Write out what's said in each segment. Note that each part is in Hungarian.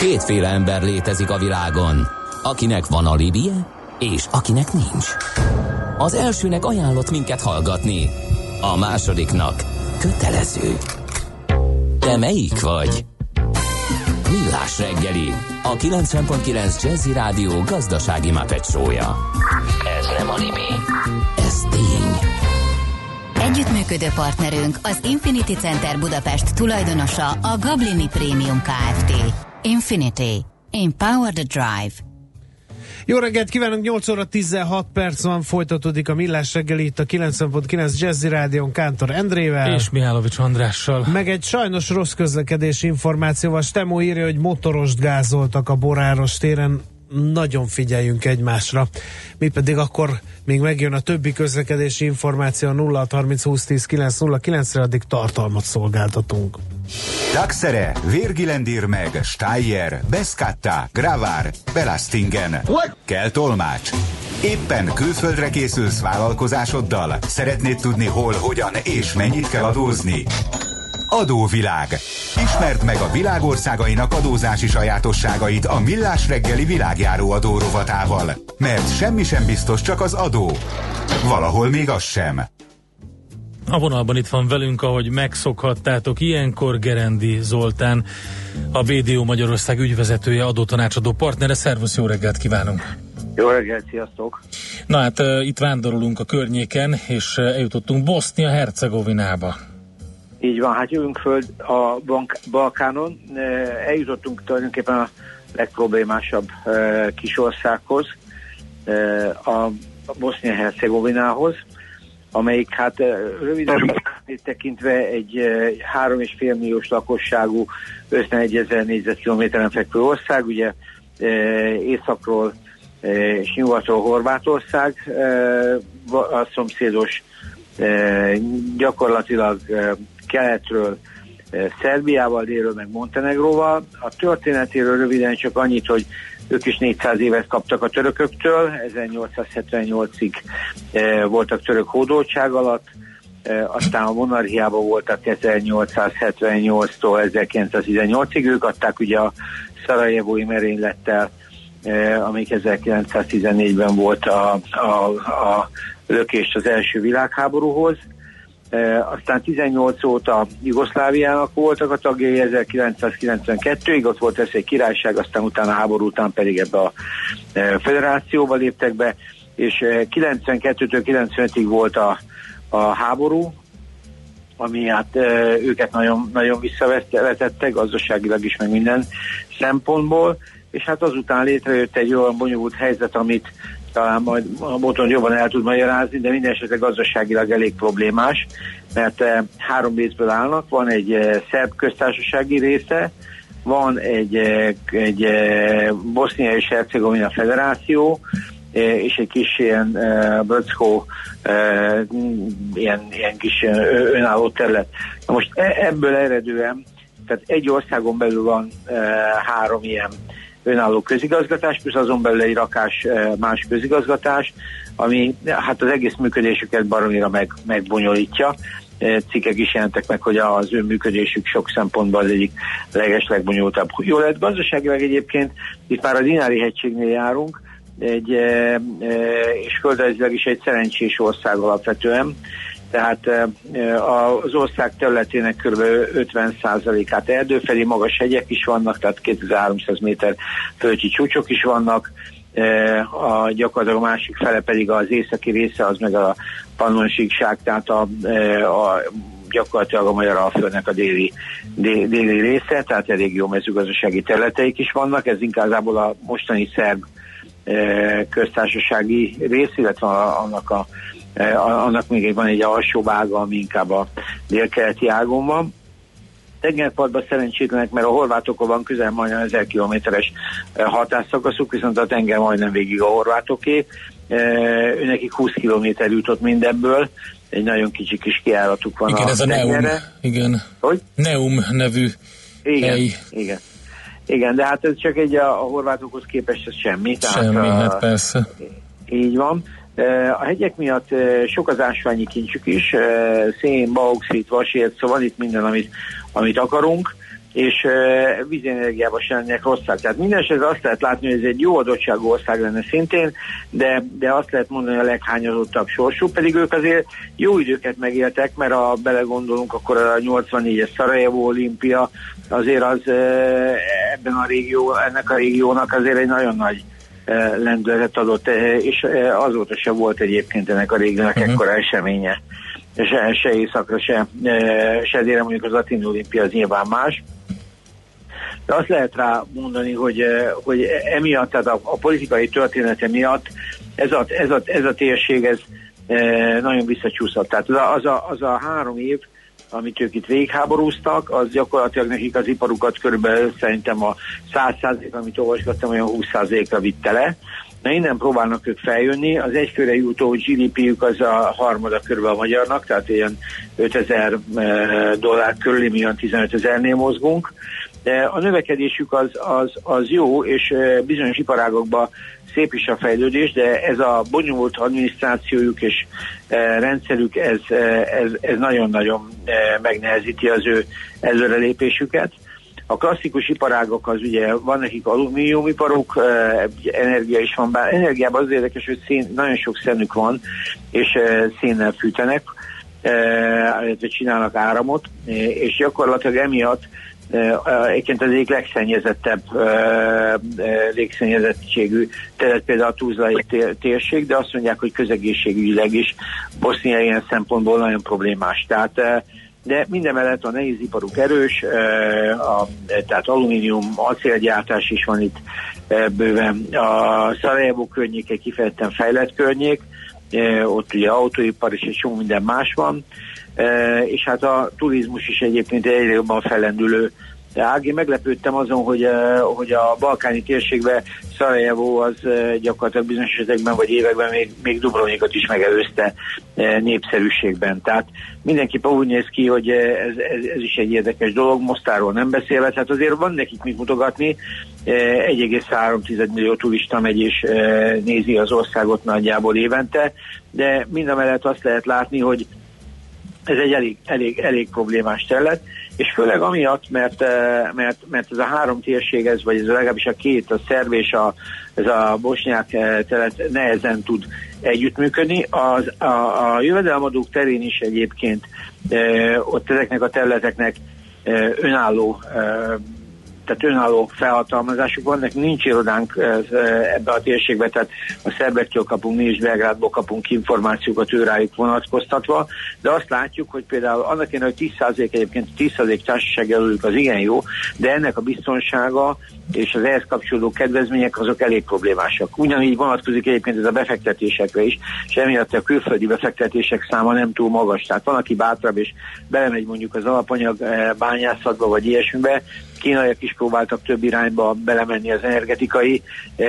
Kétféle ember létezik a világon, akinek van alibije, és akinek nincs. Az elsőnek ajánlott minket hallgatni, a másodiknak kötelező. Te melyik vagy? Millás reggeli, a 90.9 Jazzy Rádió gazdasági mapetsója. Ez nem animi, ez tény. Együttműködő partnerünk az Infinity Center Budapest tulajdonosa a Gablini Premium Kft. Infinity. Empower the Drive. Jó reggelt kívánunk, 8 óra 16 perc van, folytatódik a Millás reggeli itt a 90.9 Jazzy Rádion Kántor Endrével. És Mihálovics Andrással. Meg egy sajnos rossz közlekedési információval. Stemó írja, hogy motorost gázoltak a Boráros téren. Nagyon figyeljünk egymásra. Mi pedig akkor még megjön a többi közlekedési információ a 0 30 20 10 909 re addig tartalmat szolgáltatunk. Daxere, Virgilendir meg, Steyer, Beskatta, Gravár, Belastingen. Kell tolmács. Éppen külföldre készülsz vállalkozásoddal? Szeretnéd tudni hol, hogyan és mennyit kell adózni? Adóvilág. Ismerd meg a világországainak adózási sajátosságait a Millás reggeli világjáró adó rovatával. Mert semmi sem biztos, csak az adó. Valahol még az sem. A vonalban itt van velünk, ahogy megszokhattátok, ilyenkor Gerendi Zoltán, a BDO Magyarország ügyvezetője, adótanácsadó partnere. Szervusz, jó reggelt kívánunk! Jó reggelt, sziasztok! Na hát itt vándorolunk a környéken, és eljutottunk Bosznia-Hercegovinába. Így van, hát jövünk föl a Balkánon, eljutottunk tulajdonképpen a legproblémásabb kisországhoz, a Bosznia-Hercegovinához, amelyik hát röviden tekintve egy 3,5 milliós lakosságú 51 ezer négyzetkilométeren fekvő ország, ugye északról és nyugatról Horvátország, a szomszédos gyakorlatilag keletről Szerbiával, délről meg Montenegróval. A történetéről röviden csak annyit, hogy ők is 400 évet kaptak a törököktől, 1878-ig voltak török hódoltság alatt, aztán a monarchiában voltak 1878-tól 1918-ig, ők adták ugye a Szarajevói merénylettel, amik 1914-ben volt a, a, a lökést az első világháborúhoz. E, aztán 18 óta Jugoszláviának voltak a tagjai, 1992-ig ott volt ez egy királyság, aztán utána háború után pedig ebbe a e, federációba léptek be, és 92-től 95-ig volt a, a háború, ami hát e, őket nagyon, nagyon visszavetette, gazdaságilag is, meg minden szempontból, és hát azután létrejött egy olyan bonyolult helyzet, amit talán majd a motor jobban el tud magyarázni, de minden esetre gazdaságilag elég problémás, mert eh, három részből állnak, van egy eh, szerb köztársasági része, van egy, eh, egy Bosznia és Hercegovina federáció, és egy kis ilyen uh, Bröckó uh, ilyen, ilyen kis uh, önálló terület. Na most e- ebből eredően, tehát egy országon belül van uh, három ilyen önálló közigazgatás, plusz azon belül egy rakás eh, más közigazgatás, ami hát az egész működésüket baromira meg, megbonyolítja. Eh, cikkek is jelentek meg, hogy az ő működésük sok szempontból az egyik leges legbonyolultabb. Jó lehet gazdaságilag egyébként, itt már a Dinári hegységnél járunk, egy, e, e, és földrajzilag is egy szerencsés ország alapvetően, tehát az ország területének kb. 50%-át erdőfeli, magas hegyek is vannak, tehát 2300 méter földi csúcsok is vannak, a gyakorlatilag a másik fele pedig az északi része, az meg a pannonsíkság, tehát a, a gyakorlatilag a Magyar Alföldnek a déli, déli, déli része, tehát elég jó mezőgazdasági területeik is vannak, ez inkább a mostani szerb köztársasági rész, illetve annak a annak még van egy alsó vága, ami inkább a délkeleti ágon van. Tengerpartban szerencsétlenek, mert a horvátokon van közel majdnem 1000 kilométeres e, határszakaszuk, viszont a tenger majdnem végig a horvátoké. E, nekik 20 kilométer jutott mindenből, egy nagyon kicsi kis kiállatuk van igen, a ez a Neum, igen. Hogy? Neum nevű igen, hely. Igen, igen, de hát ez csak egy a, a horvátokhoz képest ez semmi. Semmi, tehát, hát persze. Így van. A hegyek miatt sok az ásványi kincsük is, szén, bauxit, vasért, szóval itt minden, amit, amit akarunk. és uh, vízenergiában sem lennének rosszak. Tehát minden esetben azt lehet látni, hogy ez egy jó adottságú ország lenne szintén, de, de azt lehet mondani a leghányazottabb sorsú, pedig ők azért jó időket megéltek, mert ha belegondolunk, akkor a 84-es Szarajevó olimpia azért az ebben a régió, ennek a régiónak azért egy nagyon nagy lendületet adott, és azóta se volt egyébként ennek a régiónak uh-huh. ekkora eseménye. Se, se éjszakra, se, se délre, mondjuk az Atin olimpia az nyilván más. De azt lehet rá mondani, hogy, hogy emiatt, tehát a, a politikai története miatt ez a, ez a, ez a térség ez nagyon visszacsúszott. Tehát az a, az a, az a három év, amit ők itt végháborúztak, az gyakorlatilag nekik az iparukat körülbelül szerintem a 100%, amit olvasgattam, olyan 20%-ra vitte le. Na innen próbálnak ők feljönni, az egyfőre jutó GDP-jük az a harmada körülbelül a magyarnak, tehát ilyen 5000 dollár körül, mi olyan 15 ezernél mozgunk. De a növekedésük az, az, az jó, és bizonyos iparágokban szép is a fejlődés, de ez a bonyolult adminisztrációjuk és rendszerük, ez, ez, ez nagyon-nagyon e, megnehezíti az ő előrelépésüket. A klasszikus iparágok az ugye van nekik alumíniumiparok, energia is van, bár energiában az érdekes, hogy szén, nagyon sok szenük van, és szénnel fűtenek, illetve csinálnak áramot, és gyakorlatilag emiatt egyébként az egyik legszennyezettebb légszennyezettségű terület például a Tuzlai térség, de azt mondják, hogy közegészségügyileg is Bosznia ilyen szempontból nagyon problémás. Tehát de minden mellett a nehéziparuk erős, a, tehát alumínium, acélgyártás is van itt bőven. A Szarajevó környék egy kifejezetten fejlett környék, ott ugye autóipar és egy sok minden más van, és hát a turizmus is egyébként egyre jobban fellendülő ág. Én meglepődtem azon, hogy, hogy a balkáni térségben Szarajevó az gyakorlatilag bizonyos esetekben vagy években még, még Dubrovnikot is megelőzte népszerűségben. Tehát mindenképpen úgy néz ki, hogy ez, ez, ez is egy érdekes dolog, Mostáról nem beszélve, tehát azért van nekik mit mutogatni. 1,3 millió turista megy és nézi az országot nagyjából évente, de mind a mellett azt lehet látni, hogy ez egy elég, elég, elég problémás terület, és főleg amiatt, mert, eh, mert, mert ez a három térség, ez, vagy ez legalábbis a két, a szerv és a, ez a bosnyák eh, terület nehezen tud együttműködni. Az, a, a jövedelemadók terén is egyébként e, ott ezeknek a területeknek önálló tehát önálló felhatalmazásuk van, nekünk nincs irodánk ebbe a térségbe, tehát a szerbektől kapunk, mi is Belgrádból kapunk információkat őrájuk vonatkoztatva, de azt látjuk, hogy például annak én, hogy 10% egyébként 10% társaság előlük az igen jó, de ennek a biztonsága és az ehhez kapcsolódó kedvezmények azok elég problémásak. Ugyanígy vonatkozik egyébként ez a befektetésekre is, és emiatt a külföldi befektetések száma nem túl magas. Tehát van, aki bátrabb és belemegy mondjuk az alapanyag bányászatba vagy ilyesmibe, kínaiak is próbáltak több irányba belemenni az energetikai e,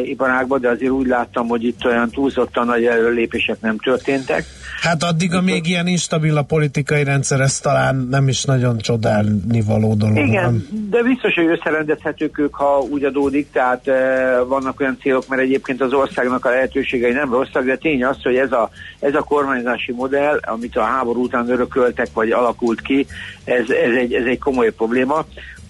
iparágba, de azért úgy láttam, hogy itt olyan túlzottan nagy előlépések nem történtek. Hát addig, amíg ilyen instabil a politikai rendszer, ez talán nem is nagyon csodálni való dolog. Igen, van. de biztos, hogy összerendezhetők ők, ha úgy adódik, tehát e, vannak olyan célok, mert egyébként az országnak a lehetőségei nem rosszak, de tény az, hogy ez a, ez a kormányzási modell, amit a háború után örököltek, vagy alakult ki, ez, ez, egy, ez egy komoly probléma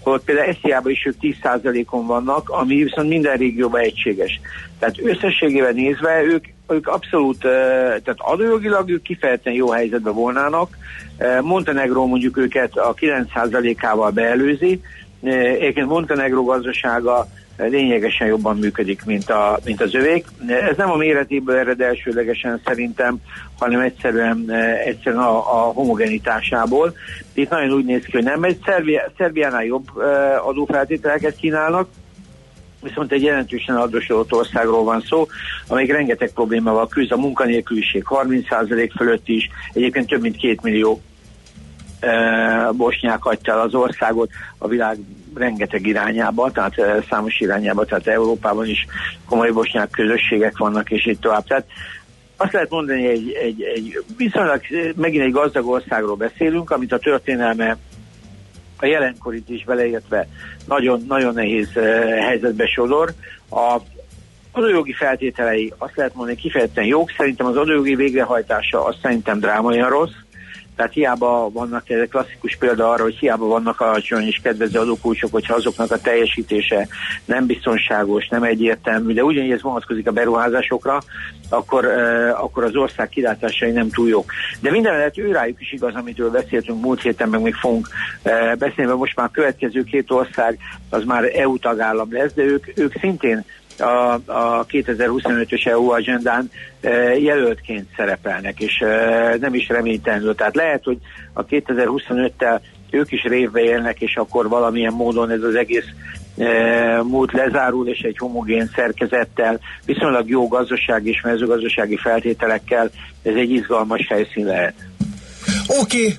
holott például Esziában is ők 10%-on vannak, ami viszont minden régióban egységes. Tehát összességében nézve ők, ők abszolút, tehát adójogilag ők kifejezetten jó helyzetben volnának. Montenegro mondjuk őket a 9%-ával beelőzi, Egyébként Montenegro gazdasága lényegesen jobban működik, mint, a, mint az övék. Ez nem a méretéből ered elsőlegesen szerintem, hanem egyszerűen, egyszerűen a, a homogenitásából. Itt nagyon úgy néz ki, hogy nem egy Szerbia, Szerbiánál jobb adófeltételeket kínálnak, viszont egy jelentősen adósodott országról van szó, amelyik rengeteg problémával küzd, a munkanélküliség 30% fölött is, egyébként több mint két millió bosnyák hagyta el az országot a világ rengeteg irányába, tehát számos irányába, tehát Európában is komoly bosnyák közösségek vannak, és így tovább. Tehát azt lehet mondani, egy, egy, egy viszonylag megint egy gazdag országról beszélünk, amit a történelme a jelenkorit is beleértve nagyon, nagyon nehéz helyzetbe sodor. A adójogi feltételei azt lehet mondani kifejezetten jók, szerintem az adójogi végrehajtása azt szerintem drámaian rossz, Tehát hiába vannak, ez egy klasszikus példa arra, hogy hiába vannak alacsony és kedvező adókulcsok, hogyha azoknak a teljesítése nem biztonságos, nem egyértelmű, de ugyanígy ez vonatkozik a beruházásokra, akkor, uh, akkor az ország kilátásai nem túl jók. De minden mellett őrájuk is igaz, amitől beszéltünk múlt héten, meg még fogunk uh, beszélni, mert most már a következő két ország az már EU tagállam lesz, de ők, ők szintén a, a 2025-ös EU agendán e, jelöltként szerepelnek, és e, nem is reménytelenül. Tehát lehet, hogy a 2025-tel ők is révbe élnek, és akkor valamilyen módon ez az egész e, múlt lezárul, és egy homogén szerkezettel, viszonylag jó gazdasági és mezőgazdasági feltételekkel ez egy izgalmas helyszín lehet. Oké, okay.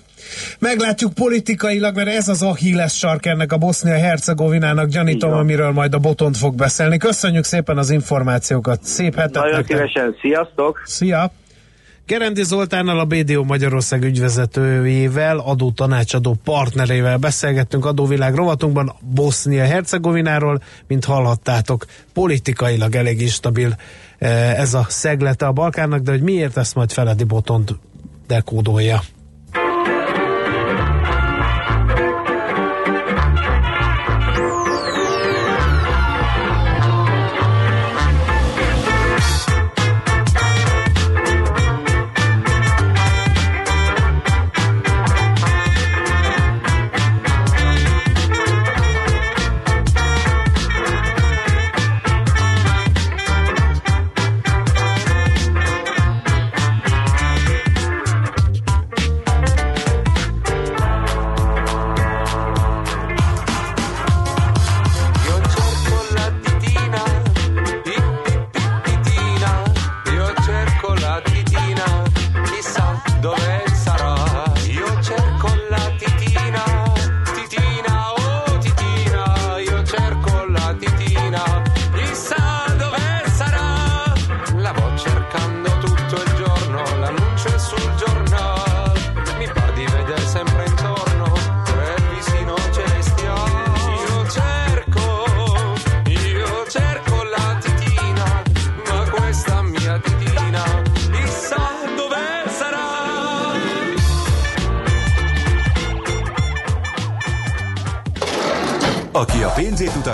Meglátjuk politikailag, mert ez az Achilles sark ennek a Bosznia-Hercegovinának, gyanítom, amiről majd a Botont fog beszélni. Köszönjük szépen az információkat, szép hetet Nagyon szívesen, sziasztok! Szia! Gerendi Zoltánnal, a BDO Magyarország ügyvezetőjével, adó tanácsadó partnerével beszélgettünk adóvilág rovatunkban Bosznia-Hercegovináról, mint hallhattátok, politikailag elég instabil eh, ez a szeglete a Balkánnak, de hogy miért ezt majd Feledi Botont dekódolja.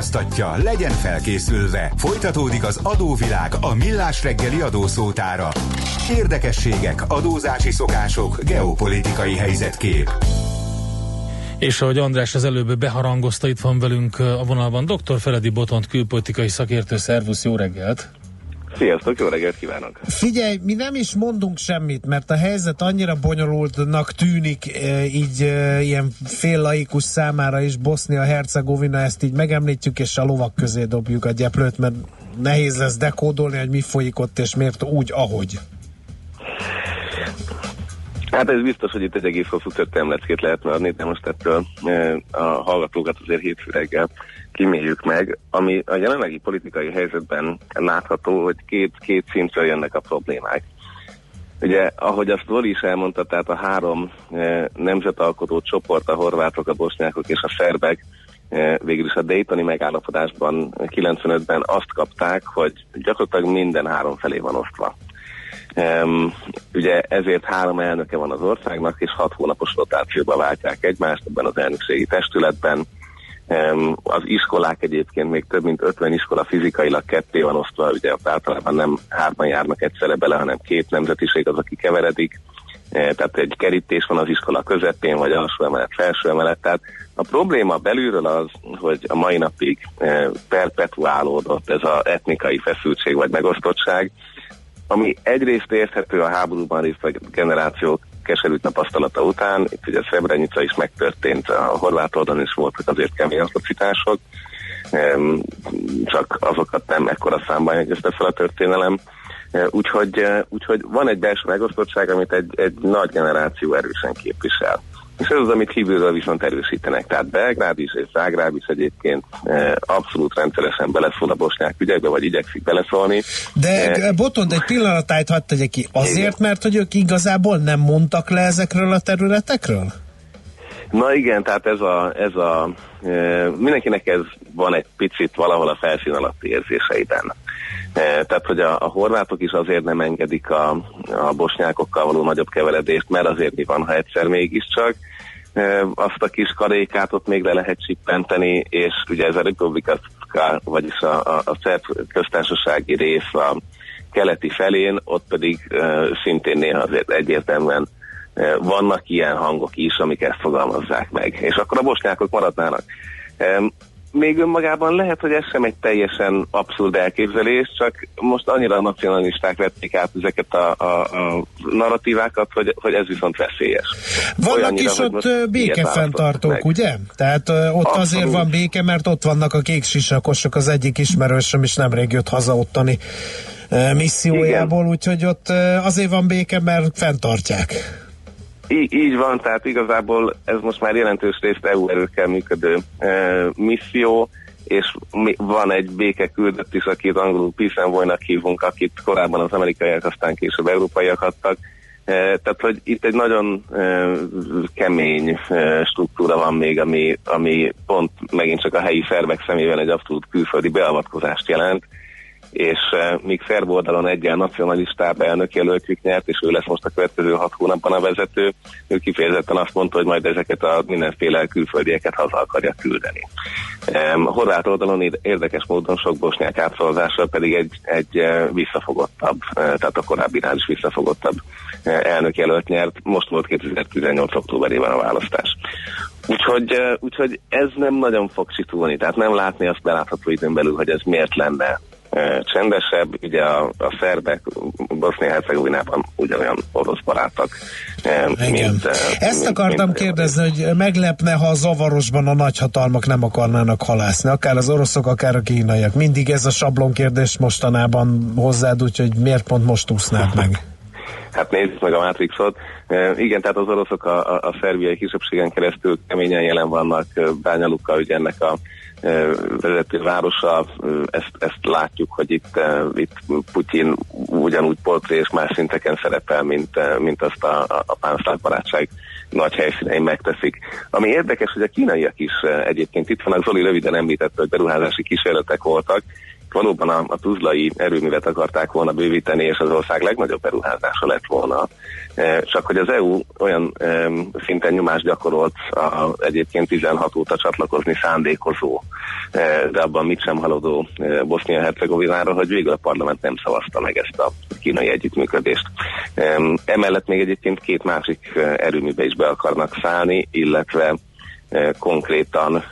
Utaztatja, legyen felkészülve. Folytatódik az adóvilág a millás reggeli adószótára. Érdekességek, adózási szokások, geopolitikai helyzetkép. És ahogy András az előbb beharangozta, itt van velünk a vonalban dr. Feledi Botont, külpolitikai szakértő, szervusz, jó reggelt! Sziasztok, jó reggelt kívánok! Figyelj, mi nem is mondunk semmit, mert a helyzet annyira bonyolultnak tűnik e, így e, ilyen féllaikus számára is Bosznia-Hercegovina, ezt így megemlítjük, és a lovak közé dobjuk a gyeplőt, mert nehéz lesz dekódolni, hogy mi folyik ott, és miért úgy, ahogy. Hát ez biztos, hogy itt egy egész hosszú történetleckét lehetne adni, de most ettől e, a hallgatókat azért hétfő reggel kiméljük meg, ami a jelenlegi politikai helyzetben látható, hogy két, két szintről jönnek a problémák. Ugye, ahogy azt Zoli is elmondta, tehát a három e, nemzetalkotó csoport, a horvátok, a bosnyákok és a szerbek e, végül is a Daytoni megállapodásban 95-ben azt kapták, hogy gyakorlatilag minden három felé van osztva. Um, ugye ezért három elnöke van az országnak, és hat hónapos rotációba váltják egymást ebben az elnökségi testületben. Az iskolák egyébként még több mint 50 iskola fizikailag ketté van osztva, ugye általában nem hárman járnak egyszerre bele, hanem két nemzetiség az, aki keveredik. E, tehát egy kerítés van az iskola közepén, vagy alsó emelet, felső emelet. Tehát a probléma belülről az, hogy a mai napig e, perpetuálódott ez az etnikai feszültség vagy megosztottság, ami egyrészt érthető a háborúban részt generációk keserű tapasztalata után, itt ugye Srebrenica is megtörtént, a horvát oldalon is voltak azért kemény atrocitások, csak azokat nem ekkora számban jegyezte fel a történelem. Úgyhogy, úgyhogy van egy belső megosztottság, amit egy, egy nagy generáció erősen képvisel. És ez az, amit kívülről viszont erősítenek. Tehát Belgrád is és Zágráb is egyébként e, abszolút rendszeresen beleszól a bosnyák ügyekbe, vagy igyekszik beleszólni. De e, Botond egy pillanatájt hadd tegyek ki. Azért, mert hogy ők igazából nem mondtak le ezekről a területekről? Na igen, tehát ez a, ez a mindenkinek ez van egy picit valahol a felszín alatti érzéseiben. Tehát, hogy a, a horvátok is azért nem engedik a, a bosnyákokkal való nagyobb keveredést, mert azért mi van, ha egyszer mégiscsak. Azt a kis karékát ott még le lehet csippenteni, és ugye ez a Republika, vagyis a, a, a szerb köztársasági rész a keleti felén, ott pedig szintén néha azért egyértelműen vannak ilyen hangok is, amik ezt fogalmazzák meg. És akkor a bosnyákok maradnának. Még önmagában lehet, hogy ez sem egy teljesen abszurd elképzelés, csak most annyira nacionalisták vették át ezeket a, a, a narratívákat, hogy, hogy ez viszont veszélyes. Vannak Olyannyira, is ott békefenntartók, ugye? Tehát ott Abszolút. azért van béke, mert ott vannak a kék sisakosok, az egyik ismerősöm is nemrég jött haza ottani missziójából, úgyhogy ott azért van béke, mert fenntartják. Í- így van, tehát igazából ez most már jelentős részt EU erőkkel működő e, misszió, és mi, van egy béke küldött is, akit angolul Peace Envoy-nak hívunk, akit korábban az amerikaiak, aztán később európaiak adtak. E, tehát, hogy itt egy nagyon e, kemény e, struktúra van még, ami, ami pont megint csak a helyi szervek szemében egy abszolút külföldi beavatkozást jelent és uh, míg szerb oldalon egyen nacionalistább elnök jelöltjük nyert, és ő lesz most a következő hat hónapban a vezető, ő kifejezetten azt mondta, hogy majd ezeket a mindenféle külföldieket haza akarja küldeni. Horvát oldalon érdekes módon sok bosnyák átszavazással pedig egy, egy uh, visszafogottabb, uh, tehát a korábbinál is visszafogottabb uh, elnök jelölt nyert, most volt 2018. októberében a választás. Úgyhogy, úgyhogy ez nem nagyon fog situlni, tehát nem látni azt belátható időn belül, hogy ez miért lenne csendesebb, ugye a, a szerbek Bosznia-Hercegovinában ugyanolyan orosz barátok. Igen. Mint, Ezt akartam mint kérdezni, hogy meglepne, ha a zavarosban a nagyhatalmak nem akarnának halászni, akár az oroszok, akár a kínaiak. Mindig ez a sablon kérdés mostanában hozzád, úgyhogy miért pont most úsznád meg? Hát nézzük meg a Matrixot. E, igen, tehát az oroszok a, a, a szerbiai kisebbségen keresztül keményen jelen vannak, Bányalukkal ugye ennek a vezető városa, ezt, ezt látjuk, hogy itt, itt Putyin ugyanúgy poltri és más szinteken szerepel, mint, mint azt a, a pánszlák barátság nagy helyszínein megteszik. Ami érdekes, hogy a kínaiak is egyébként itt vannak, Zoli röviden említette, hogy beruházási kísérletek voltak, valóban a, a tuzlai erőművet akarták volna bővíteni, és az ország legnagyobb beruházása lett volna. E, csak hogy az EU olyan e, szinten nyomást gyakorolt a, egyébként 16 óta csatlakozni szándékozó, e, de abban mit sem haladó Bosznia-Hercegovinára, hogy végül a parlament nem szavazta meg ezt a kínai együttműködést. Emellett még egyébként két másik erőműbe is be akarnak szállni, illetve konkrétan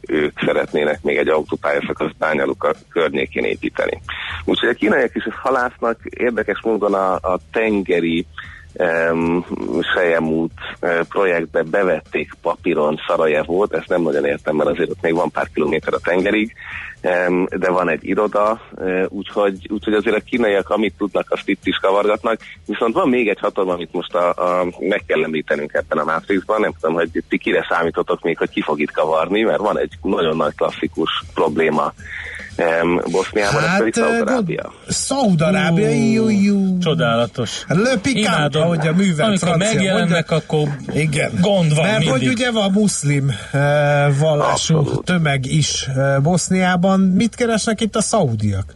ők szeretnének még egy autópályaszakasz bányaluk környékén építeni. Úgyhogy a kínaiak is halásznak, érdekes módon a, a tengeri um, Sejemút uh, projektbe bevették papíron Szarajevót, ezt nem nagyon értem, mert azért ott még van pár kilométer a tengerig, de van egy iroda, uh, úgyhogy, úgyhogy azért a kínaiak amit tudnak, azt itt is kavargatnak, viszont van még egy hatalom, amit most a, a, meg kell említenünk ebben a Matrixban, nem tudom, hogy ti kire számítotok még, hogy ki fog itt kavarni, mert van egy nagyon nagy klasszikus probléma um, Boszniában, hát, ez pedig Szaudarábia. Szaudarábia, jó, jó. Csodálatos. Le Picant, ahogy a művel Amikor francia megjelennek, akkor igen. gond van Mert mindig. hogy ugye van muszlim uh, vallású Abszolút. tömeg is uh, Boszniában. Mit keresnek itt a szaudiak?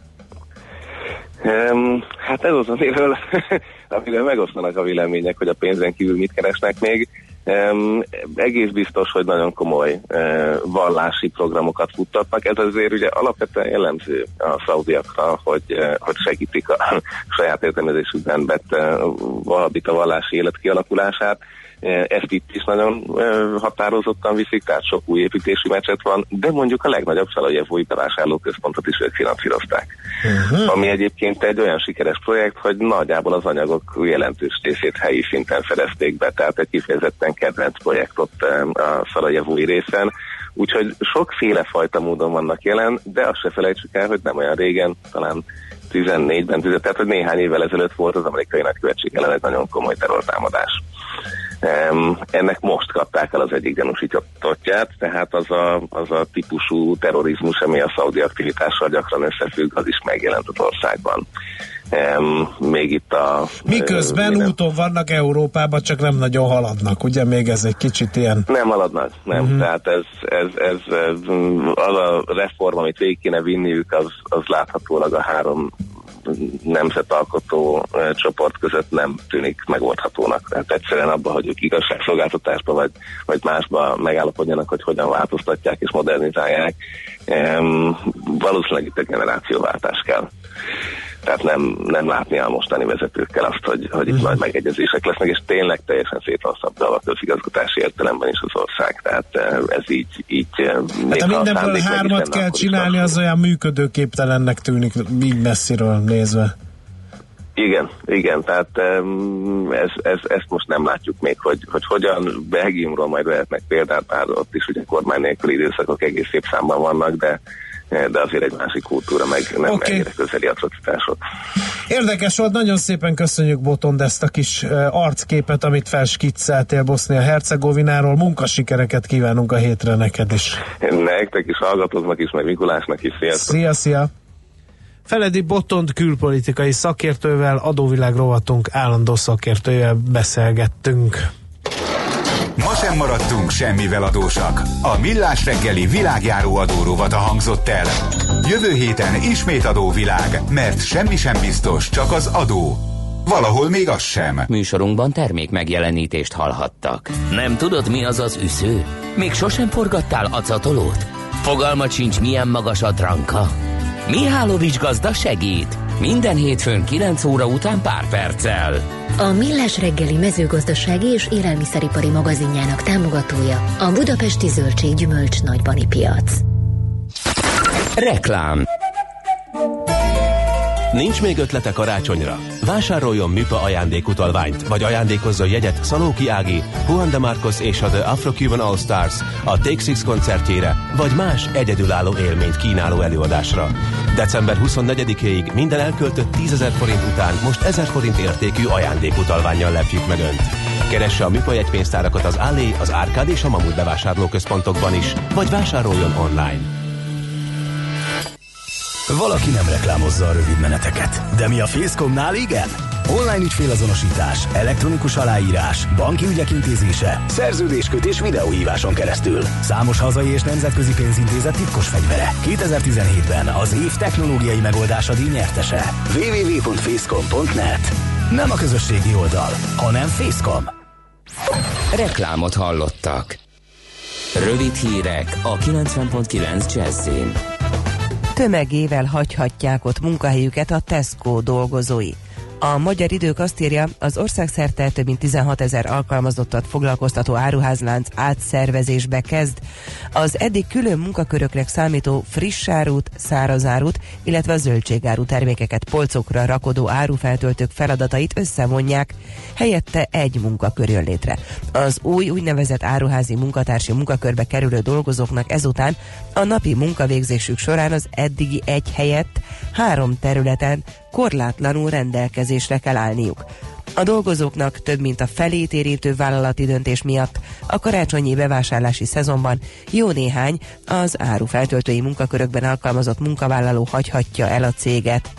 Um, hát ez az, amiről, amiről megosztanak a vélemények, hogy a pénzen kívül mit keresnek még. Um, egész biztos, hogy nagyon komoly uh, vallási programokat futtatnak. Ez azért ugye alapvetően jellemző a szaudiakra, hogy, uh, hogy segítik a saját értelmezésükben vett uh, valamit a vallási élet kialakulását. Ezt itt is nagyon határozottan viszik, tehát sok új építési meccset van, de mondjuk a legnagyobb Szalajevói bevásárlóközpontot is ők finanszírozták. Uh-huh. Ami egyébként egy olyan sikeres projekt, hogy nagyjából az anyagok jelentős részét helyi szinten fedezték be, tehát egy kifejezetten kedvenc projekt ott a Szalajevói részen. Úgyhogy sokféle fajta módon vannak jelen, de azt se felejtsük el, hogy nem olyan régen, talán 14-ben, tehát hogy néhány évvel ezelőtt volt az amerikai nagykövetség ellen egy nagyon komoly terrortámadás. Ennek most kapták el az egyik gyanúsítottját, tehát az a, az a típusú terrorizmus, ami a szaudi aktivitással gyakran összefügg, az is megjelent az országban. Még itt a... Miközben uh, úton vannak Európában, csak nem nagyon haladnak, ugye még ez egy kicsit ilyen... Nem haladnak, nem. Uh-huh. Tehát ez, ez, ez, ez, az a reform, amit végig kéne vinniük, az, az láthatólag a három nemzetalkotó csoport között nem tűnik megoldhatónak. Tehát egyszerűen abban, hogy ők igazságszolgáltatásba vagy, vagy másba megállapodjanak, hogy hogyan változtatják és modernizálják, valószínűleg itt egy generációváltás kell. Tehát nem, nem látni a mostani vezetőkkel azt, hogy, hogy itt uh-huh. majd megegyezések lesznek, és tényleg teljesen szétlasszabbdal a közigazgatási értelemben is az ország. Tehát ez így... így hát ha mindenből hármat kell csinálni, az olyan működőképtelennek tűnik, így messziről nézve. Igen, igen, tehát ez, ez, ezt most nem látjuk még, hogy, hogy hogyan Belgiumról majd lehetnek példát, bár ott is ugye kormány nélküli időszakok egész szép számban vannak, de de azért egy másik kultúra, meg nem okay. ennyire közeli atrocitások. Érdekes volt, nagyon szépen köszönjük Botond ezt a kis arcképet, amit felskicceltél Bosznia-Hercegovináról. Munkasikereket kívánunk a hétre neked is. Nektek is, hallgatóznak is, meg Mikulásnak is. Sziasztok. Szia, szia! Feledi Botond külpolitikai szakértővel, adóvilág rovatunk állandó szakértővel beszélgettünk. Ma sem maradtunk semmivel adósak. A Millás reggeli világjáró a hangzott el. Jövő héten ismét adóvilág, mert semmi sem biztos, csak az adó. Valahol még az sem. Műsorunkban termék megjelenítést hallhattak. Nem tudod, mi az az üsző? Még sosem forgattál acatolót? Fogalmat sincs, milyen magas a dranka? Mihálovics gazda segít. Minden hétfőn 9 óra után pár perccel. A Millás reggeli mezőgazdasági és élelmiszeripari magazinjának támogatója a Budapesti Zöldség Gyümölcs Nagybani Piac. Reklám Nincs még ötlete karácsonyra? Vásároljon műpa ajándékutalványt, vagy ajándékozzon jegyet Szalóki Ági, Juan de Marcos és a The Afro-Cuban All Stars a Take Six koncertjére, vagy más egyedülálló élményt kínáló előadásra. December 24-ig minden elköltött 10 forint után most 1000 forint értékű ajándékutalványjal lepjük meg Önt. Keresse a műpa jegypénztárakat az Allé, az Árkád és a Mamut bevásárlóközpontokban is, vagy vásároljon online. Valaki nem reklámozza a rövid meneteket, de mi a Facecomnál igen? Online ügyfélazonosítás, elektronikus aláírás, banki ügyek intézése, szerződéskötés videóhíváson keresztül. Számos hazai és nemzetközi pénzintézet titkos fegyvere. 2017-ben az év technológiai megoldása díj nyertese. www.facecom.net Nem a közösségi oldal, hanem Facecom. Reklámot hallottak. Rövid hírek a 90.9 Jazzin tömegével hagyhatják ott munkahelyüket a Tesco dolgozói. A magyar idők azt írja, az országszerte több mint 16 ezer alkalmazottat foglalkoztató áruházlánc átszervezésbe kezd. Az eddig külön munkaköröknek számító friss árut, száraz árut, illetve a zöldségáru termékeket polcokra rakodó árufeltöltők feladatait összevonják, helyette egy munkakör jön létre. Az új úgynevezett áruházi munkatársi munkakörbe kerülő dolgozóknak ezután a napi munkavégzésük során az eddigi egy helyett három területen korlátlanul rendelkezésre kell állniuk. A dolgozóknak több mint a felét érintő vállalati döntés miatt a karácsonyi bevásárlási szezonban jó néhány az árufeltöltői munkakörökben alkalmazott munkavállaló hagyhatja el a céget.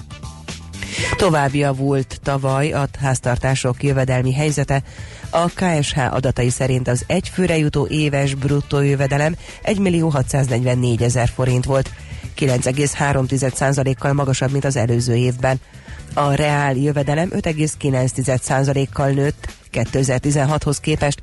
Tovább javult tavaly a háztartások jövedelmi helyzete. A KSH adatai szerint az egyfőre jutó éves bruttó jövedelem 1 millió 644 ezer forint volt, 9,3%-kal magasabb, mint az előző évben. A reál jövedelem 5,9%-kal nőtt 2016-hoz képest.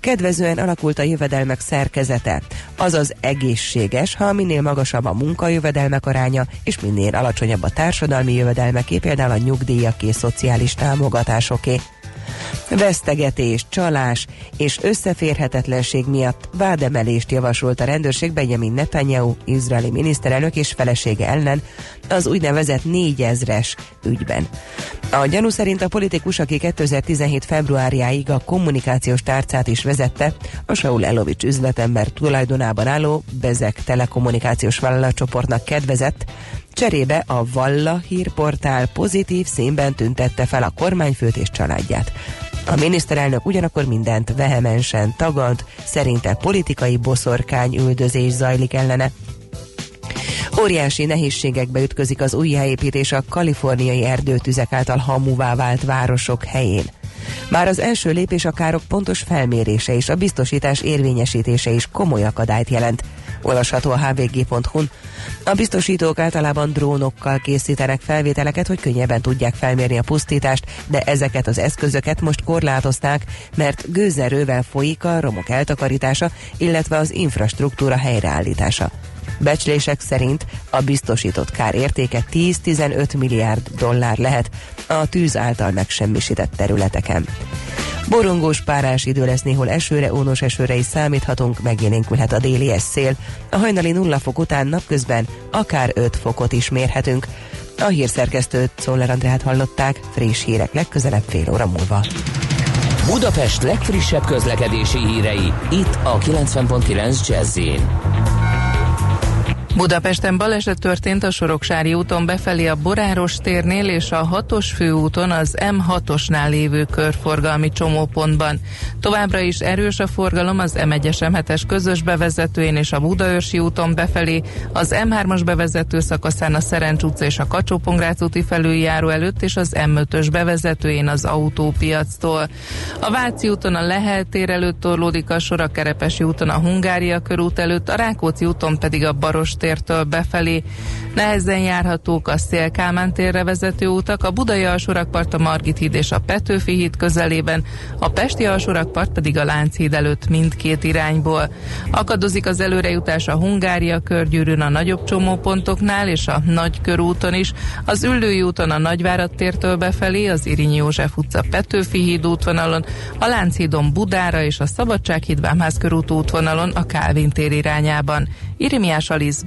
Kedvezően alakult a jövedelmek szerkezete, azaz egészséges, ha minél magasabb a munkajövedelmek aránya, és minél alacsonyabb a társadalmi jövedelmeké, például a nyugdíjaké, szociális támogatásoké. Vesztegetés, csalás és összeférhetetlenség miatt vádemelést javasolt a rendőrség Benjamin Netanyahu, izraeli miniszterelnök és felesége ellen az úgynevezett négyezres ügyben. A gyanú szerint a politikus, aki 2017. februárjáig a kommunikációs tárcát is vezette, a Saul Elovics üzletember tulajdonában álló Bezek telekommunikációs vállalatcsoportnak kedvezett, Cserébe a Valla hírportál pozitív színben tüntette fel a kormányfőt és családját. A miniszterelnök ugyanakkor mindent vehemensen tagad, szerinte politikai boszorkány üldözés zajlik ellene. Óriási nehézségekbe ütközik az újjáépítés a kaliforniai erdőtüzek által hamuvá vált városok helyén. Már az első lépés a károk pontos felmérése és a biztosítás érvényesítése is komoly akadályt jelent. Olvasható a hvg.hu-n. A biztosítók általában drónokkal készítenek felvételeket, hogy könnyebben tudják felmérni a pusztítást, de ezeket az eszközöket most korlátozták, mert gőzerővel folyik a romok eltakarítása, illetve az infrastruktúra helyreállítása. Becslések szerint a biztosított kár értéke 10-15 milliárd dollár lehet a tűz által megsemmisített területeken. Borongós párás idő lesz, néhol esőre, ónos esőre is számíthatunk, megjelenkülhet a déli szél. A hajnali nulla fok után napközben akár 5 fokot is mérhetünk. A hírszerkesztőt Szoller Andrát hallották, friss hírek legközelebb fél óra múlva. Budapest legfrissebb közlekedési hírei, itt a 90.9 jazz Budapesten baleset történt a Soroksári úton befelé a Boráros térnél és a 6-os főúton az M6-osnál lévő körforgalmi csomópontban. Továbbra is erős a forgalom az M1-es M7-es közös bevezetőjén és a Budaörsi úton befelé, az M3-as bevezető szakaszán a Szerencs utca és a kacsó úti felüljáró előtt és az M5-ös bevezetőjén az autópiactól. A Váci úton a Lehel tér előtt torlódik a sor, a Kerepesi úton a Hungária körút előtt, a Rákóczi úton pedig a Baros tértől befelé. Nehezen járhatók a Szélkámán térre vezető utak, a Budai alsórakpart, a Margit híd és a Petőfi híd közelében, a Pesti alsórakpart pedig a Lánchíd előtt mindkét irányból. Akadozik az előrejutás a Hungária körgyűrűn a nagyobb csomópontoknál és a Nagykörúton is, az Üllői úton a Nagyvárad tértől befelé, az Irinyi József utca Petőfi híd útvonalon, a Lánchídon Budára és a Szabadsághíd Vámház körút útvonalon a Kálvin tér irányában. Irimiás Alisz,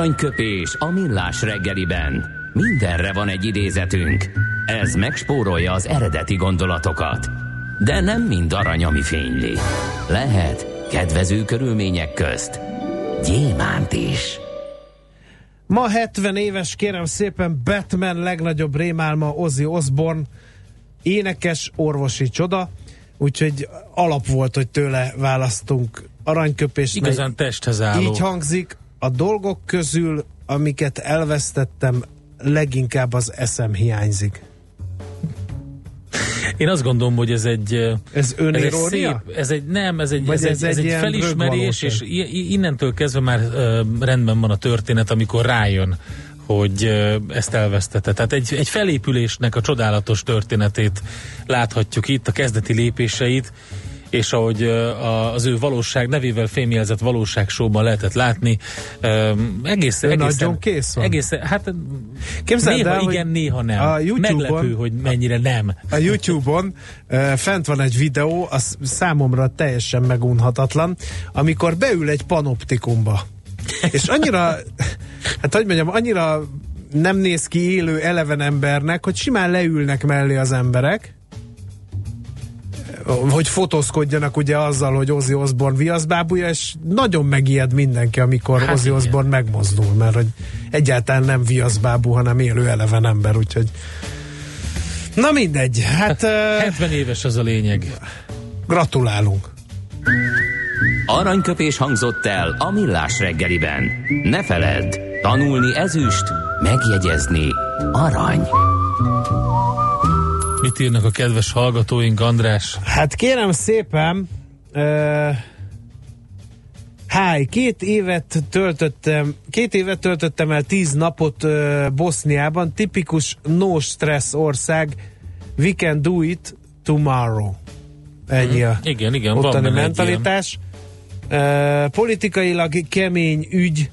Aranyköpés a millás reggeliben. Mindenre van egy idézetünk. Ez megspórolja az eredeti gondolatokat. De nem mind arany, ami fényli. Lehet kedvező körülmények közt gyémánt is. Ma 70 éves, kérem szépen, Batman legnagyobb rémálma Ozzy Osbourne, énekes, orvosi csoda, úgyhogy alap volt, hogy tőle választunk aranyköpést. Igazán testhez álló. Így hangzik, a dolgok közül, amiket elvesztettem, leginkább az eszem hiányzik. Én azt gondolom, hogy ez egy... Ez ez egy önirónia? szép, ez egy, nem, ez egy, Vagy ez, egy, ez ez egy felismerés, és innentől kezdve már uh, rendben van a történet, amikor rájön, hogy uh, ezt elvesztette. Tehát egy, egy felépülésnek a csodálatos történetét láthatjuk itt, a kezdeti lépéseit, és ahogy az ő valóság nevével fémjelzett valóságsóban lehetett látni, egész, egészen, nagyon kész van. egészen, hát Képzeld néha el, igen, néha nem. a YouTube-on- Meglepő, hogy mennyire nem. A YouTube-on fent van egy videó, az számomra teljesen megunhatatlan, amikor beül egy panoptikumba. És annyira, hát hogy mondjam, annyira nem néz ki élő, eleven embernek, hogy simán leülnek mellé az emberek, hogy fotózkodjanak ugye azzal, hogy Ozzy Osbourne viaszbábúja, és nagyon megijed mindenki, amikor Hát Ozzy igen. Osbourne megmozdul, mert hogy egyáltalán nem viaszbábú, hanem élő eleven ember, úgyhogy Na mindegy, hát uh, 70 éves az a lényeg. gratulálunk. Aranyköpés hangzott el a millás reggeliben. Ne feledd, tanulni ezüst, megjegyezni arany. Mit írnak a kedves hallgatóink, András? Hát kérem szépen, uh, Háj, két évet töltöttem, két évet töltöttem el tíz napot uh, Boszniában, tipikus no stress ország, we can do it tomorrow. Ennyi a Igen, igen, van ottani ilyen. mentalitás. Uh, politikailag kemény ügy,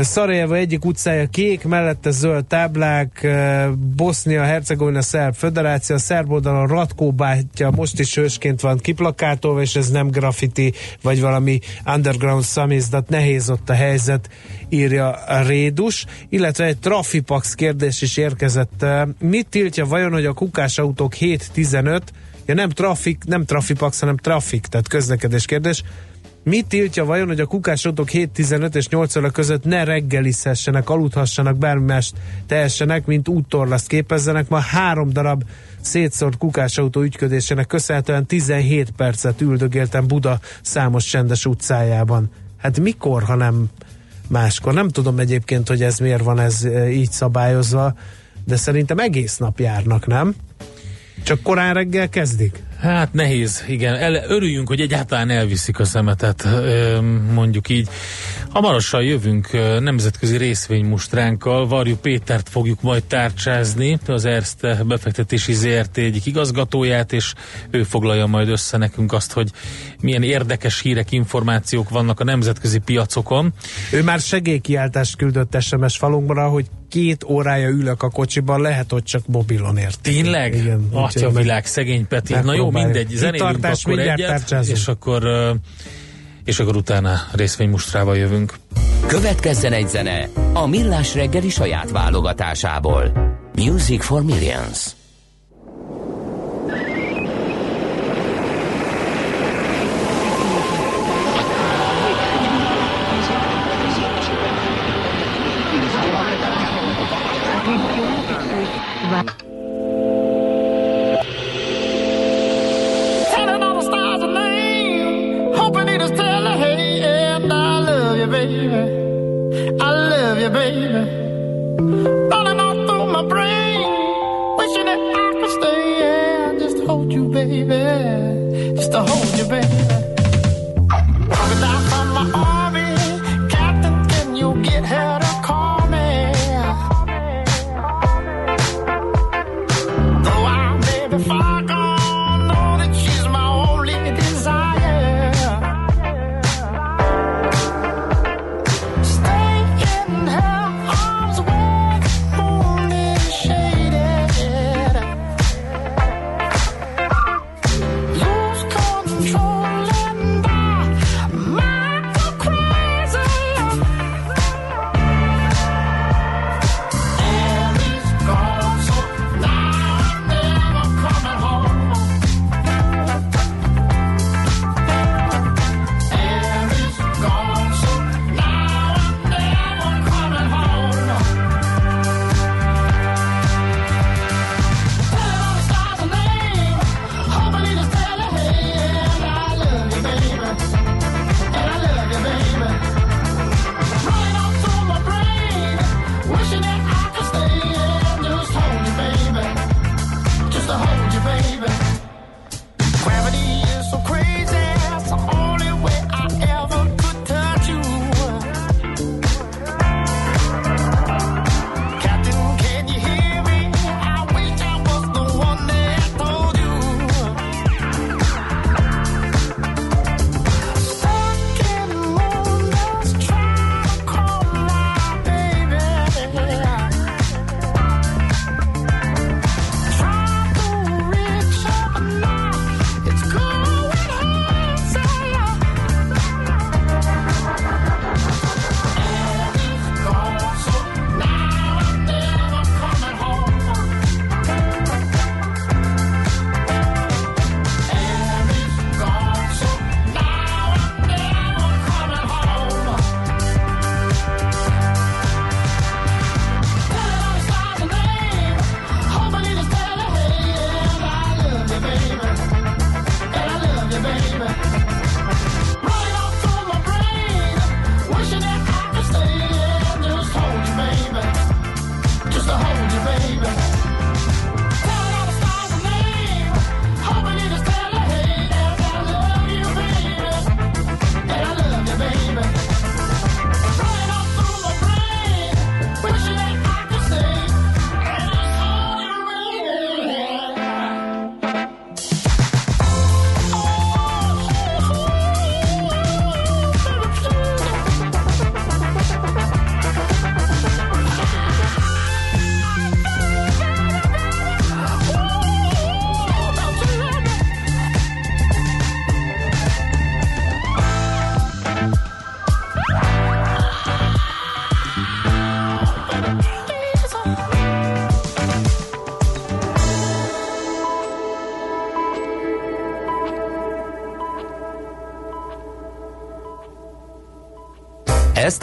Szarajeva egyik utcája kék, mellette zöld táblák, eh, Bosznia-Hercegovina Szerb Föderáció, a szerb oldalon Ratkó bátyja most is hősként van kiplakátolva, és ez nem graffiti, vagy valami underground szamizdat, nehéz ott a helyzet, írja a Rédus, illetve egy trafipax kérdés is érkezett. Eh, Mit tiltja vajon, hogy a kukásautók 7-15, ja nem trafik, nem trafipax, hanem trafik, tehát közlekedés kérdés, Mit tiltja vajon, hogy a kukásautók 7-15 és 8 óra között ne reggelizhessenek, aludhassanak, bármi mást tehessenek, mint úttorlaszt képezzenek? Ma három darab szétszórt kukásautó ügyködésének köszönhetően 17 percet üldögéltem Buda számos csendes utcájában. Hát mikor, ha nem máskor? Nem tudom egyébként, hogy ez miért van ez e, így szabályozva, de szerintem egész nap járnak, nem? Csak korán reggel kezdik? Hát nehéz, igen. El, örüljünk, hogy egyáltalán elviszik a szemetet, mondjuk így. Hamarosan jövünk nemzetközi részvénymustránkkal. Varjú Pétert fogjuk majd tárcsázni, az Erste befektetési ZRT egyik igazgatóját, és ő foglalja majd össze nekünk azt, hogy milyen érdekes hírek, információk vannak a nemzetközi piacokon. Ő már segélykiáltást küldött SMS falunkra, hogy két órája ülök a kocsiban, lehet, hogy csak mobilon ért. Tényleg? Igen, Atya világ, szegény Peti. Na jó, mindegy, zenélünk akkor egyet, tárcsázunk. és akkor, és akkor utána részvénymustrával jövünk. Következzen egy zene a millás reggeli saját válogatásából. Music for Millions.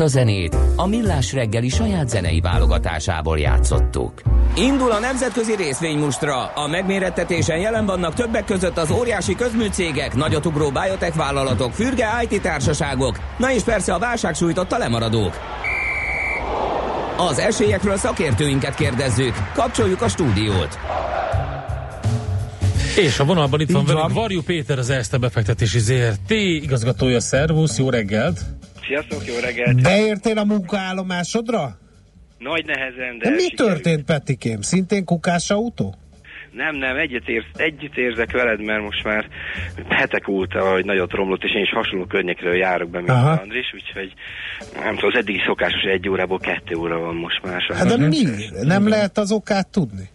A zenét a Millás reggeli saját zenei válogatásából játszottuk. Indul a nemzetközi részvénymustra. A megmérettetésen jelen vannak többek között az óriási közműcégek, nagyotugró biotech vállalatok, fürge IT társaságok, na és persze a válság sújtotta lemaradók. Az esélyekről szakértőinket kérdezzük. Kapcsoljuk a stúdiót. És a vonalban itt van Így velünk van. Varjú Péter, az Erste befektetési ZRT igazgatója. Szervusz, jó reggelt! Sziasztok, jó reggelt! Beértél a munkaállomásodra? Nagy nehezen, de De mi sikerült. történt, Petikém? Szintén kukás autó? Nem, nem, egyet, érz, együtt érzek veled, mert most már hetek óta, hogy nagyot romlott, és én is hasonló környékről járok be, mint Aha. Andris, úgyhogy nem tudom, az eddigi szokásos egy órából kettő óra van most már. Hát de mi? Nem lehet az okát tudni?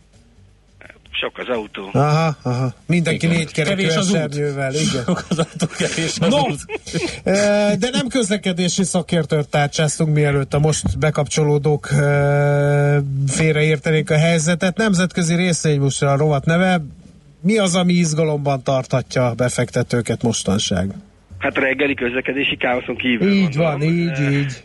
Sok az autó. Aha, aha. Mindenki Igen. az út. esernyővel, igen. Az autó kevés az No, út. de nem közlekedési szakértőt tárcsáztunk, mielőtt a most bekapcsolódók félreértenék a helyzetet. Nemzetközi részvénymusra a rovat neve. Mi az, ami izgalomban tarthatja a befektetőket mostanság? Hát reggeli közlekedési káoszon kívül Így van, gondolom. így, így.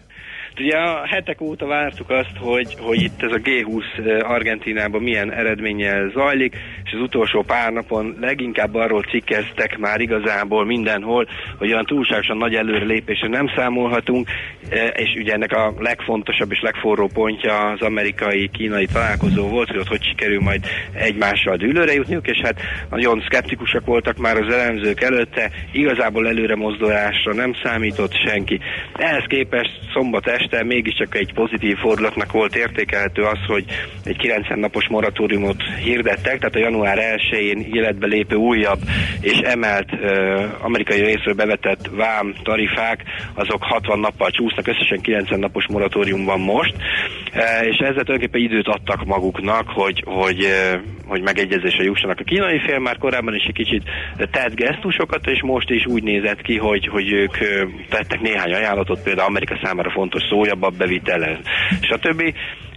Ugye a hetek óta vártuk azt, hogy, hogy itt ez a G20 eh, Argentinában milyen eredménnyel zajlik, és az utolsó pár napon leginkább arról cikkeztek már igazából mindenhol, hogy olyan túlságosan nagy előrelépésre nem számolhatunk, eh, és ugye ennek a legfontosabb és legforró pontja az amerikai-kínai találkozó volt, hogy ott hogy sikerül majd egymással dűlőre jutniuk, és hát nagyon szkeptikusak voltak már az elemzők előtte, igazából előre mozdulásra nem számított senki. Ehhez képest szombat este mégiscsak egy pozitív fordulatnak volt értékelhető az, hogy egy 90 napos moratóriumot hirdettek, tehát a január 1-én életbe lépő újabb és emelt uh, amerikai részről bevetett vám tarifák, azok 60 nappal csúsznak, összesen 90 napos moratórium van most, uh, és ezzel tulajdonképpen időt adtak maguknak, hogy, hogy, uh, hogy megegyezésre jussanak. A kínai fél már korábban is egy kicsit tett gesztusokat, és most is úgy nézett ki, hogy, hogy ők ö, tettek néhány ajánlatot, például Amerika számára fontos szójabab bevitele, stb.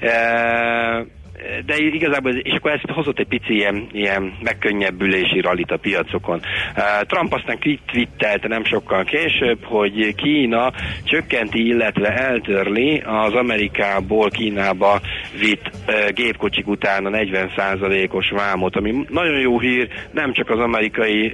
E, de igazából, és akkor ez hozott egy pici ilyen, ilyen megkönnyebbülési rallit a piacokon. Trump aztán kvit- twittelte nem sokkal később, hogy Kína csökkenti, illetve eltörli az Amerikából Kínába vitt gépkocsik után a 40%-os vámot, ami nagyon jó hír, nem csak az amerikai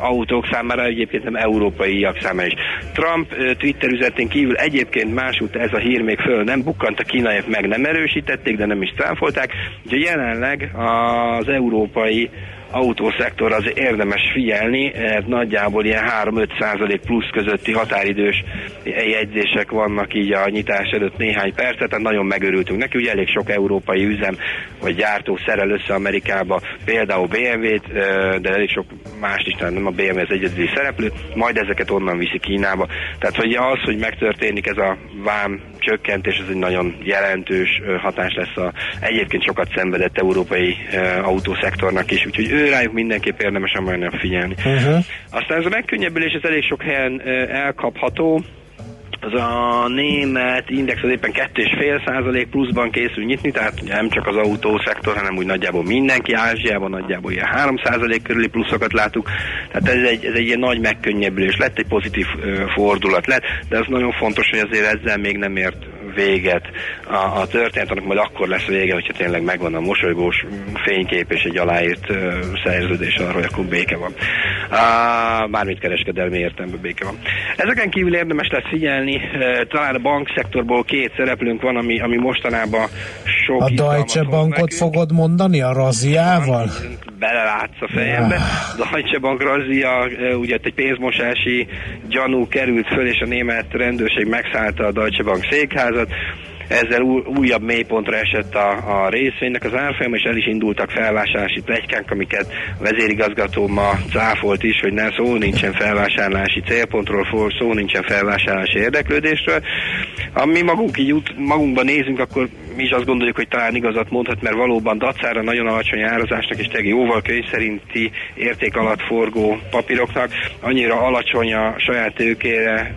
autók számára, egyébként nem európaiak számára is. Trump Twitter üzenetén kívül egyébként másút ez a hír még föl nem bukkant, a kínaiak meg nem erősítették, de nem is cáfolták. Úgyhogy jelenleg az európai autószektor az érdemes figyelni, mert nagyjából ilyen 3-5 százalék plusz közötti határidős jegyzések vannak így a nyitás előtt néhány percet, tehát nagyon megörültünk neki, ugye elég sok európai üzem vagy gyártó szerel össze Amerikába, például BMW-t, ö, de elég sok más is, tehát nem a BMW az egyedüli szereplő, majd ezeket onnan viszi Kínába. Tehát hogy az, hogy megtörténik ez a vám csökkentés, ez egy nagyon jelentős hatás lesz a egyébként sokat szenvedett európai autószektornak is, úgyhogy ő rájuk mindenképp érdemes a mai figyelni. Uh-huh. Aztán ez a megkönnyebbülés, ez elég sok helyen elkapható. Az a német index az éppen 2,5 százalék pluszban készül nyitni, tehát ugye nem csak az autószektor, hanem úgy nagyjából mindenki Ázsiában nagyjából ilyen 3 százalék körüli pluszokat látunk. Tehát ez egy, ez egy ilyen nagy megkönnyebbülés lett, egy pozitív ö, fordulat lett, de az nagyon fontos, hogy azért ezzel még nem ért véget a, a történet, majd akkor lesz vége, hogyha tényleg megvan a mosolygós fénykép és egy aláírt ö, szerződés arról, hogy akkor béke van. Á, bármit kereskedelmi értelemben béke van. Ezeken kívül érdemes lesz figyelni, ö, talán a bankszektorból két szereplőnk van, ami, ami mostanában sok A Deutsche Bankot nekünk. fogod mondani a raziával? Belelátsz a fejembe. Deutsche Bank razzia, ö, ugye egy pénzmosási gyanú került föl, és a német rendőrség megszállta a Deutsche Bank székházat. Ezzel új, újabb mélypontra esett a, a részvénynek az árfolyam, és el is indultak felvásárlási plegykánk, amiket a vezérigazgató ma cáfolt is, hogy nem szó nincsen felvásárlási célpontról, szó nincsen felvásárlási érdeklődésről. Ha mi magunk így út, magunkban nézünk, akkor mi is azt gondoljuk, hogy talán igazat mondhat, mert valóban dacára nagyon alacsony árazásnak és tényleg jóval könyv szerinti érték alatt forgó papíroknak annyira alacsony a saját tőkére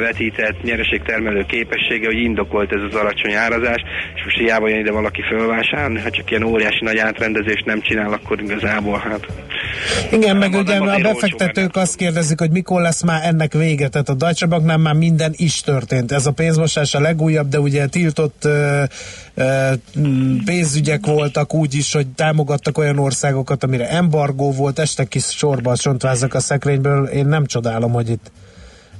vetített nyereségtermelő képessége, hogy indokolt ez az alacsony árazás, és most hiába jön ide valaki fölvásárolni, ha csak ilyen óriási nagy átrendezést nem csinál, akkor igazából hát Igen, meg ugye a befektetők azt kérdezik, hogy mikor lesz már ennek vége. Tehát a Deutsche Banknál már minden is történt. Ez a pénzmosás a legújabb, de ugye tiltott m, pénzügyek voltak úgy is, hogy támogattak olyan országokat, amire embargó volt, estek ki sorba a csontvázak a szekrényből. Én nem csodálom, hogy itt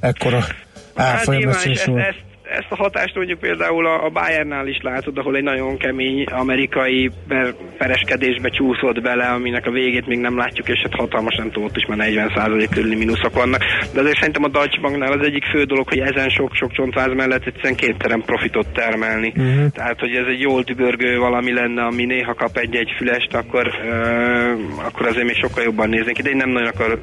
ekkora Hát nyilván, és árfolyamesés ezt, volt. ezt, ezt a hatást mondjuk például a, a Bayernnál is látod, ahol egy nagyon kemény amerikai per, pereskedésbe csúszott bele, aminek a végét még nem látjuk, és hát hatalmas, nem tudom, ott is már 40% körüli mínuszok vannak. De azért szerintem a Deutsche Banknál az egyik fő dolog, hogy ezen sok-sok csontváz mellett egyszerűen képtelen profitot termelni. Mhm. Tehát, hogy ez egy jól tübörgő valami lenne, ami néha kap egy-egy fülest, akkor, uh, akkor azért még sokkal jobban néznénk ki, de én nem nagyon akar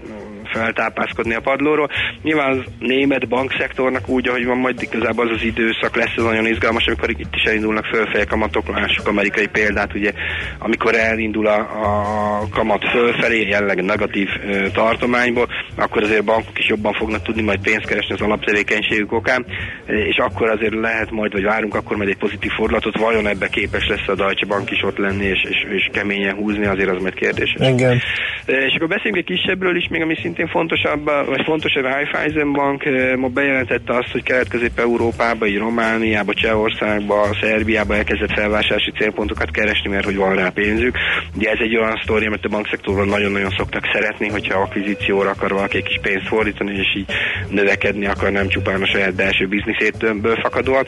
feltápászkodni a padlóról. Nyilván az német bankszektornak úgy, ahogy van, majd igazából az az időszak lesz, ez nagyon izgalmas, amikor itt is elindulnak fölfelé kamatok, lássuk amerikai példát, ugye, amikor elindul a, a kamat fölfelé, jelenleg negatív ö, tartományból, akkor azért bankok is jobban fognak tudni majd pénzt keresni az alaptevékenységük okán, és akkor azért lehet majd, vagy várunk akkor majd egy pozitív fordulatot, vajon ebbe képes lesz a Deutsche Bank is ott lenni, és, és, és keményen húzni, azért az majd kérdés. Igen. És akkor beszéljünk egy kisebbről is, még ami szintén fontosabb, vagy fontos a Raiffeisen Bank ma bejelentette azt, hogy Kelet-Közép-Európába, így Romániába, Csehországba, Szerbiába elkezdett felvásárlási célpontokat keresni, mert hogy van rá pénzük. Ugye ez egy olyan sztori, amit a bankszektorban nagyon-nagyon szoktak szeretni, hogyha akvizícióra akar valaki egy kis pénzt fordítani, és így növekedni akar, nem csupán a saját belső bizniszétből fakadóan.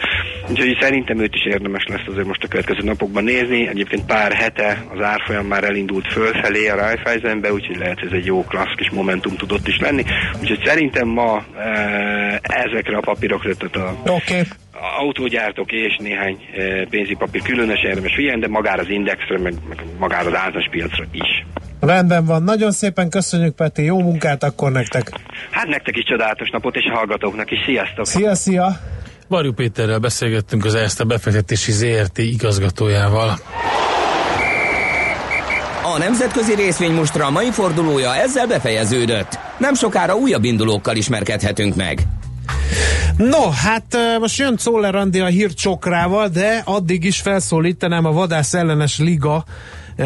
Úgyhogy szerintem őt is érdemes lesz azért most a következő napokban nézni. Egyébként pár hete az árfolyam már elindult fölfelé a Raiffeisenbe, úgyhogy lehet ez egy jó klassz kis momentum tudott is lenni. Úgyhogy szerintem ma e, ezekre a papírokra, tehát a Oké. autógyártók és néhány e, pénzipapír különösen érdemes figyelni, de magára az indexre, meg, meg magára az általános piacra is. Rendben van. Nagyon szépen köszönjük, Peti. Jó munkát akkor nektek. Hát nektek is csodálatos napot, és a hallgatóknak is. Sziasztok! Szia, szia! Varjú Péterrel beszélgettünk az ESZTE befektetési ZRT igazgatójával. A nemzetközi részvénymustra mai fordulója ezzel befejeződött. Nem sokára újabb indulókkal ismerkedhetünk meg. No, hát most jön Czoller Andi a hírcsokrával, de addig is felszólítanám a vadász ellenes liga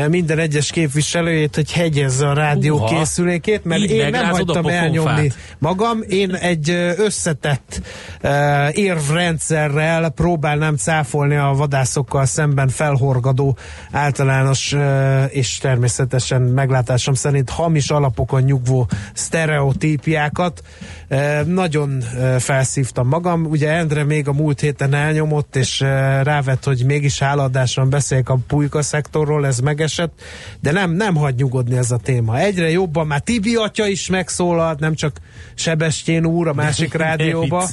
minden egyes képviselőjét, hogy hegyezze a rádió Uha. készülékét, mert Így én nem hagytam elnyomni magam. Én egy ö, összetett uh, érvrendszerrel próbálnám cáfolni a vadászokkal szemben felhorgadó általános uh, és természetesen meglátásom szerint hamis alapokon nyugvó sztereotípiákat. Uh, nagyon uh, felszívtam magam. Ugye Endre még a múlt héten elnyomott, és uh, rávett, hogy mégis háladáson beszéljek a pulyka szektorról, ez megesett, de nem, nem hagy nyugodni ez a téma. Egyre jobban, már Tibi atya is megszólalt, nem csak Sebestyén úr a másik rádióba.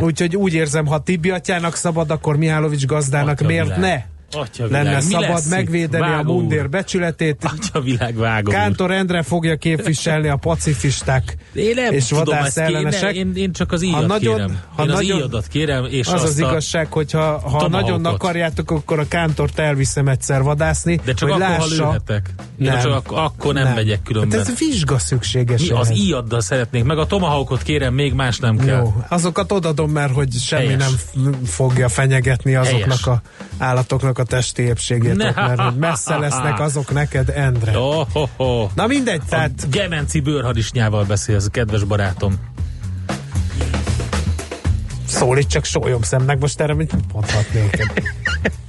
Úgyhogy úgy érzem, ha Tibi atyának szabad, akkor Mihálovics gazdának Atya miért világ. ne? Atya világ. Lenne Mi szabad megvédeni a Vágó úr. mundér becsületét. Atya világ vágó. Kántor Endre fogja képviselni a pacifisták Én nem és tudom vadász ellenesek. én, én csak az íjat nagyon- kérem. ha én az nagyon- íjadat kérem, és az azt az a, igazság, hogy ha, ha nagyon akarjátok, akkor a Kántort elviszem egyszer vadászni, De csak hogy akkor, lássa. ha lőhetek. Én Nem. csak ak- akkor nem, megyek különben. Hát ez vizsga szükséges. Mi az íjaddal szeretnék, meg a Tomahawkot kérem, még más nem kell. Jó, azokat odadom, mert hogy semmi Helyes. nem fogja fenyegetni azoknak Helyes. a állatoknak a testi épségét, Ne. ott, mert hogy messze lesznek azok neked, Endre. Oh, oh, oh. Na mindegy, A tehát Gemenci bőrhadisnyával beszélsz, kedves barátom. szólít csak sólyom szemnek, most erre mit mondhatnék?